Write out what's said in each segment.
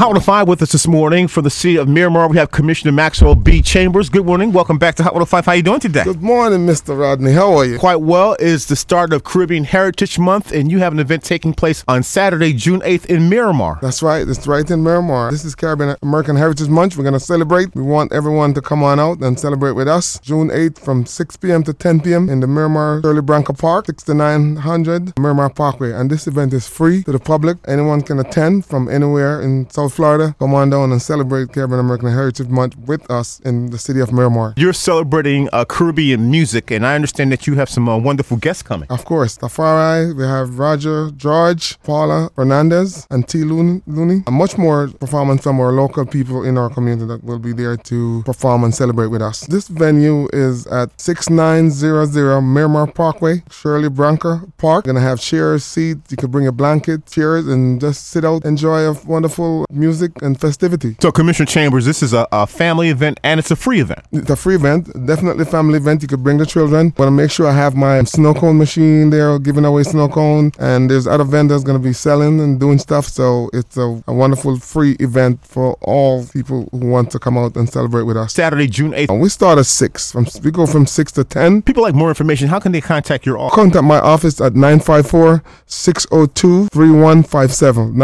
Hot 105 with us this morning for the city of Miramar. We have Commissioner Maxwell B. Chambers. Good morning. Welcome back to Hot 105. How are you doing today? Good morning, Mr. Rodney. How are you? Quite well. It's the start of Caribbean Heritage Month, and you have an event taking place on Saturday, June 8th in Miramar. That's right. It's right in Miramar. This is Caribbean American Heritage Month. We're going to celebrate. We want everyone to come on out and celebrate with us. June 8th from 6 p.m. to 10 p.m. in the Miramar Shirley Branca Park, 6900 Miramar Parkway. And this event is free to the public. Anyone can attend from anywhere in South Florida. Come on down and celebrate Caribbean American Heritage Month with us in the city of Miramar. You're celebrating uh, Caribbean music, and I understand that you have some uh, wonderful guests coming. Of course, Tafari, we have Roger George, Paula Fernandez, and T. Looney, Looney. And much more performance from our local people in our community that will be there to perform and celebrate with us. This venue is at 6900 Miramar Parkway, Shirley Branca Park. Gonna have chairs, seats. You can bring a blanket, chairs, and just sit out, enjoy a wonderful music and festivity. So, Commissioner Chambers, this is a, a family event and it's a free event. It's a free event, definitely family event. You could bring the children. Want to make sure I have my snow cone machine there, giving away snow cone, and there's other vendors going to be selling and doing stuff. So it's a, a wonderful free event for all people who want to come out and celebrate with us. Saturday, June 8th. And we start at six. From we go from six to ten. People like more information. How can they contact your office? Contact my office at 954-602-3157.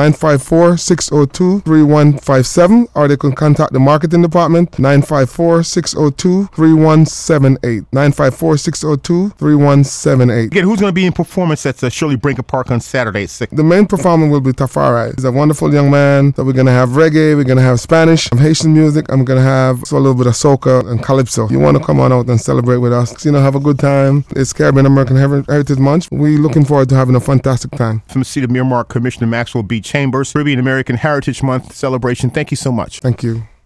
954-602-3157. Or they can contact the marketing department 954-602-3178. 954-602-3178. Again, who's going to be in performance at the Shirley Branca Park on Saturday at 6? The main performer will be Tafari. He's a wonderful young man. So we're going to have reggae, we're going to have Spanish, Haitian music. I'm going to have so a little bit of soca and calypso. You want to come on out and celebrate with us. You know, have a good time. It's Caribbean American Heritage Month. We're looking forward to having a fantastic time. From the seat of Miramar, Commissioner Maxwell B. Chambers, Caribbean American Heritage Month celebration. Thank you so much. Thank you.